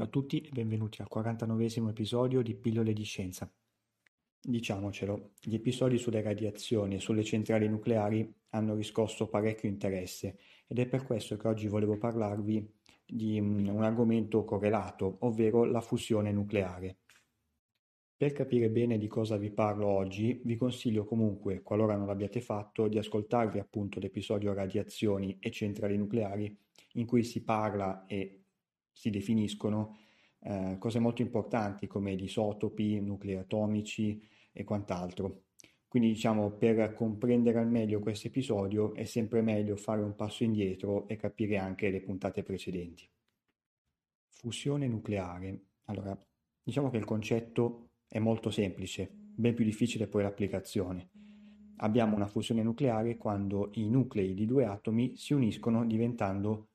Ciao a tutti e benvenuti al 49 episodio di Pillole di Scienza. Diciamocelo, gli episodi sulle radiazioni e sulle centrali nucleari hanno riscosso parecchio interesse ed è per questo che oggi volevo parlarvi di mm, un argomento correlato, ovvero la fusione nucleare. Per capire bene di cosa vi parlo oggi, vi consiglio comunque, qualora non l'abbiate fatto, di ascoltarvi appunto l'episodio Radiazioni e centrali nucleari, in cui si parla e si definiscono eh, cose molto importanti come gli isotopi, nuclei atomici e quant'altro. Quindi diciamo per comprendere al meglio questo episodio è sempre meglio fare un passo indietro e capire anche le puntate precedenti. Fusione nucleare. Allora, diciamo che il concetto è molto semplice, ben più difficile poi l'applicazione. Abbiamo una fusione nucleare quando i nuclei di due atomi si uniscono diventando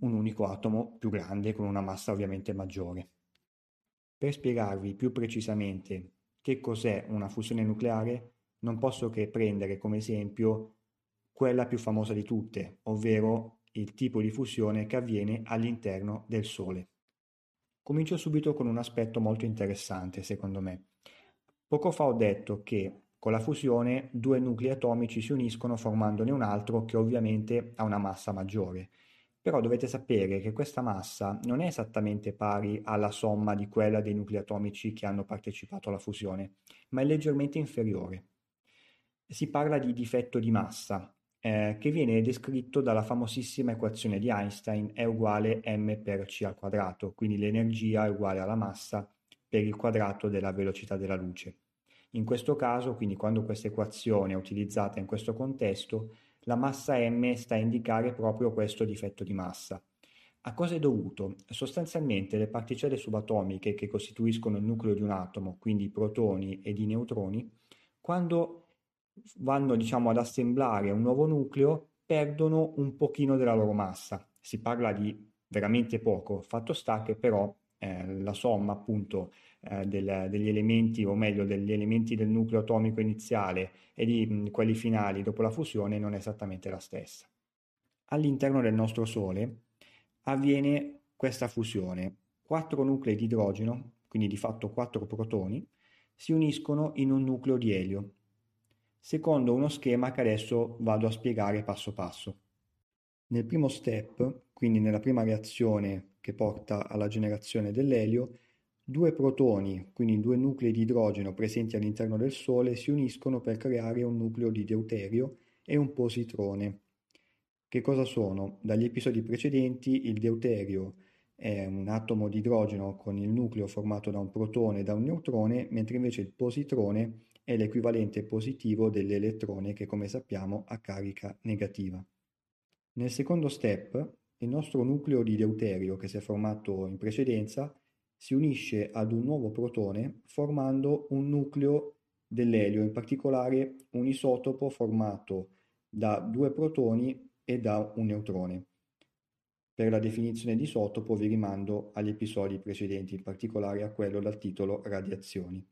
un unico atomo più grande con una massa ovviamente maggiore. Per spiegarvi più precisamente che cos'è una fusione nucleare, non posso che prendere come esempio quella più famosa di tutte, ovvero il tipo di fusione che avviene all'interno del Sole. Comincio subito con un aspetto molto interessante, secondo me. Poco fa ho detto che con la fusione due nuclei atomici si uniscono formandone un altro che ovviamente ha una massa maggiore però dovete sapere che questa massa non è esattamente pari alla somma di quella dei nuclei atomici che hanno partecipato alla fusione, ma è leggermente inferiore. Si parla di difetto di massa, eh, che viene descritto dalla famosissima equazione di Einstein è uguale m per c al quadrato, quindi l'energia è uguale alla massa per il quadrato della velocità della luce. In questo caso, quindi quando questa equazione è utilizzata in questo contesto, la massa m sta a indicare proprio questo difetto di massa. A cosa è dovuto? Sostanzialmente le particelle subatomiche che costituiscono il nucleo di un atomo, quindi i protoni ed i neutroni, quando vanno diciamo, ad assemblare un nuovo nucleo perdono un pochino della loro massa. Si parla di veramente poco, fatto sta che però eh, la somma appunto eh, del, degli elementi, o meglio degli elementi del nucleo atomico iniziale e di mh, quelli finali dopo la fusione non è esattamente la stessa. All'interno del nostro Sole avviene questa fusione. Quattro nuclei di idrogeno, quindi di fatto quattro protoni, si uniscono in un nucleo di elio, secondo uno schema che adesso vado a spiegare passo passo. Nel primo step, quindi nella prima reazione che porta alla generazione dell'elio, Due protoni, quindi due nuclei di idrogeno presenti all'interno del Sole, si uniscono per creare un nucleo di deuterio e un positrone. Che cosa sono? Dagli episodi precedenti il deuterio è un atomo di idrogeno con il nucleo formato da un protone e da un neutrone, mentre invece il positrone è l'equivalente positivo dell'elettrone che come sappiamo ha carica negativa. Nel secondo step, il nostro nucleo di deuterio che si è formato in precedenza si unisce ad un nuovo protone formando un nucleo dell'elio, in particolare un isotopo formato da due protoni e da un neutrone. Per la definizione di isotopo vi rimando agli episodi precedenti, in particolare a quello dal titolo Radiazioni.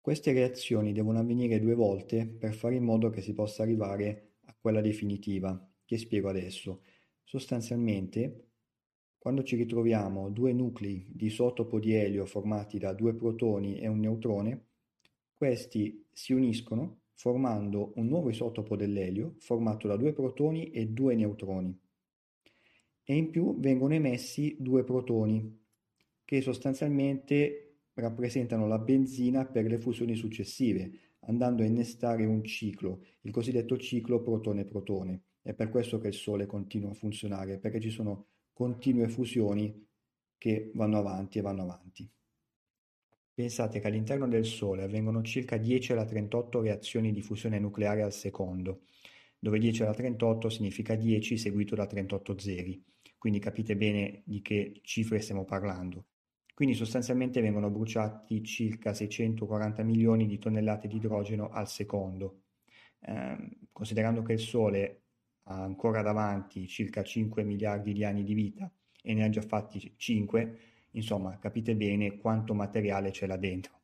Queste reazioni devono avvenire due volte per fare in modo che si possa arrivare a quella definitiva, che spiego adesso. Sostanzialmente quando ci ritroviamo due nuclei di isotopo di elio formati da due protoni e un neutrone, questi si uniscono formando un nuovo isotopo dell'elio formato da due protoni e due neutroni. E in più vengono emessi due protoni che sostanzialmente rappresentano la benzina per le fusioni successive, andando a innestare un ciclo, il cosiddetto ciclo protone-protone. È per questo che il Sole continua a funzionare, perché ci sono continue fusioni che vanno avanti e vanno avanti. Pensate che all'interno del Sole avvengono circa 10 alla 38 reazioni di fusione nucleare al secondo, dove 10 alla 38 significa 10 seguito da 38 zeri, quindi capite bene di che cifre stiamo parlando. Quindi sostanzialmente vengono bruciati circa 640 milioni di tonnellate di idrogeno al secondo. Eh, considerando che il Sole ha ancora davanti circa 5 miliardi di anni di vita e ne ha già fatti 5, insomma capite bene quanto materiale c'è là dentro.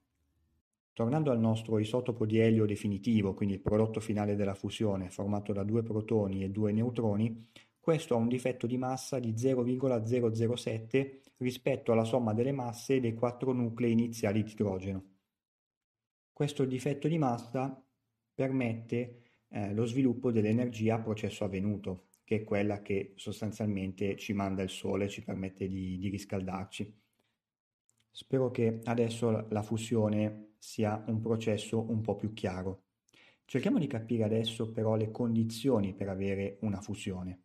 Tornando al nostro isotopo di elio definitivo, quindi il prodotto finale della fusione, formato da due protoni e due neutroni, questo ha un difetto di massa di 0,007 rispetto alla somma delle masse dei quattro nuclei iniziali di idrogeno. Questo difetto di massa permette eh, lo sviluppo dell'energia a processo avvenuto, che è quella che sostanzialmente ci manda il Sole, ci permette di, di riscaldarci. Spero che adesso la fusione sia un processo un po' più chiaro. Cerchiamo di capire adesso però le condizioni per avere una fusione.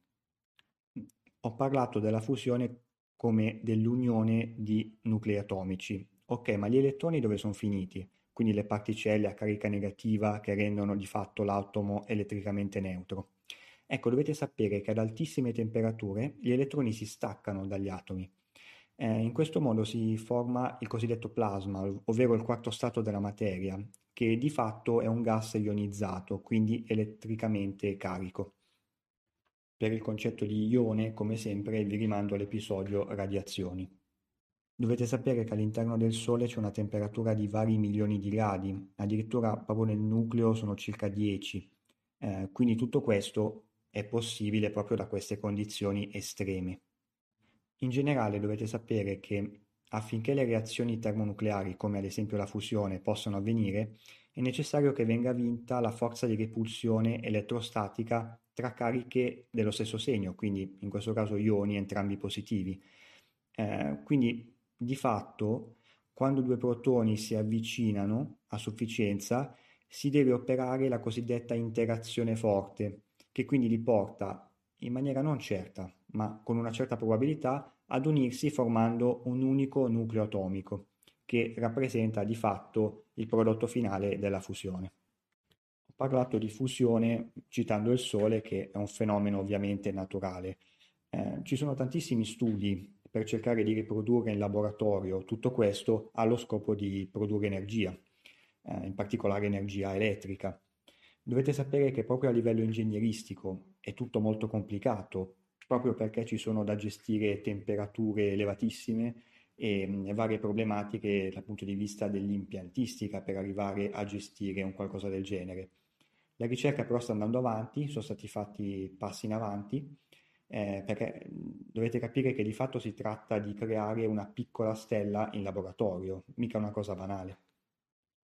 Ho parlato della fusione come dell'unione di nuclei atomici. Ok, ma gli elettroni dove sono finiti? Quindi le particelle a carica negativa che rendono di fatto l'atomo elettricamente neutro. Ecco, dovete sapere che ad altissime temperature gli elettroni si staccano dagli atomi. Eh, in questo modo si forma il cosiddetto plasma, ovvero il quarto stato della materia, che di fatto è un gas ionizzato, quindi elettricamente carico. Per il concetto di ione, come sempre, vi rimando all'episodio radiazioni. Dovete sapere che all'interno del Sole c'è una temperatura di vari milioni di gradi, addirittura proprio nel nucleo sono circa 10. Eh, quindi tutto questo è possibile proprio da queste condizioni estreme. In generale dovete sapere che affinché le reazioni termonucleari, come ad esempio la fusione, possano avvenire, è necessario che venga vinta la forza di repulsione elettrostatica tra cariche dello stesso segno, quindi in questo caso ioni entrambi positivi. Eh, quindi di fatto quando due protoni si avvicinano a sufficienza si deve operare la cosiddetta interazione forte, che quindi li porta in maniera non certa, ma con una certa probabilità, ad unirsi formando un unico nucleo atomico, che rappresenta di fatto il prodotto finale della fusione parlato di fusione citando il Sole, che è un fenomeno ovviamente naturale. Eh, ci sono tantissimi studi per cercare di riprodurre in laboratorio tutto questo allo scopo di produrre energia, eh, in particolare energia elettrica. Dovete sapere che proprio a livello ingegneristico è tutto molto complicato, proprio perché ci sono da gestire temperature elevatissime e, e varie problematiche dal punto di vista dell'impiantistica per arrivare a gestire un qualcosa del genere. La ricerca però sta andando avanti, sono stati fatti passi in avanti, eh, perché dovete capire che di fatto si tratta di creare una piccola stella in laboratorio, mica una cosa banale.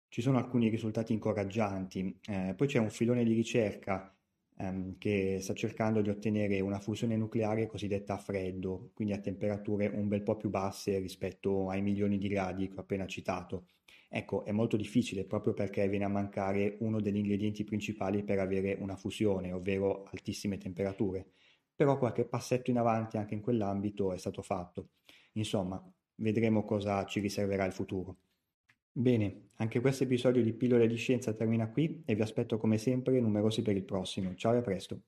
Ci sono alcuni risultati incoraggianti, eh, poi c'è un filone di ricerca ehm, che sta cercando di ottenere una fusione nucleare cosiddetta a freddo, quindi a temperature un bel po' più basse rispetto ai milioni di gradi che ho appena citato. Ecco, è molto difficile proprio perché viene a mancare uno degli ingredienti principali per avere una fusione, ovvero altissime temperature. Però qualche passetto in avanti anche in quell'ambito è stato fatto. Insomma, vedremo cosa ci riserverà il futuro. Bene, anche questo episodio di Pillole di Scienza termina qui e vi aspetto come sempre numerosi per il prossimo. Ciao e a presto!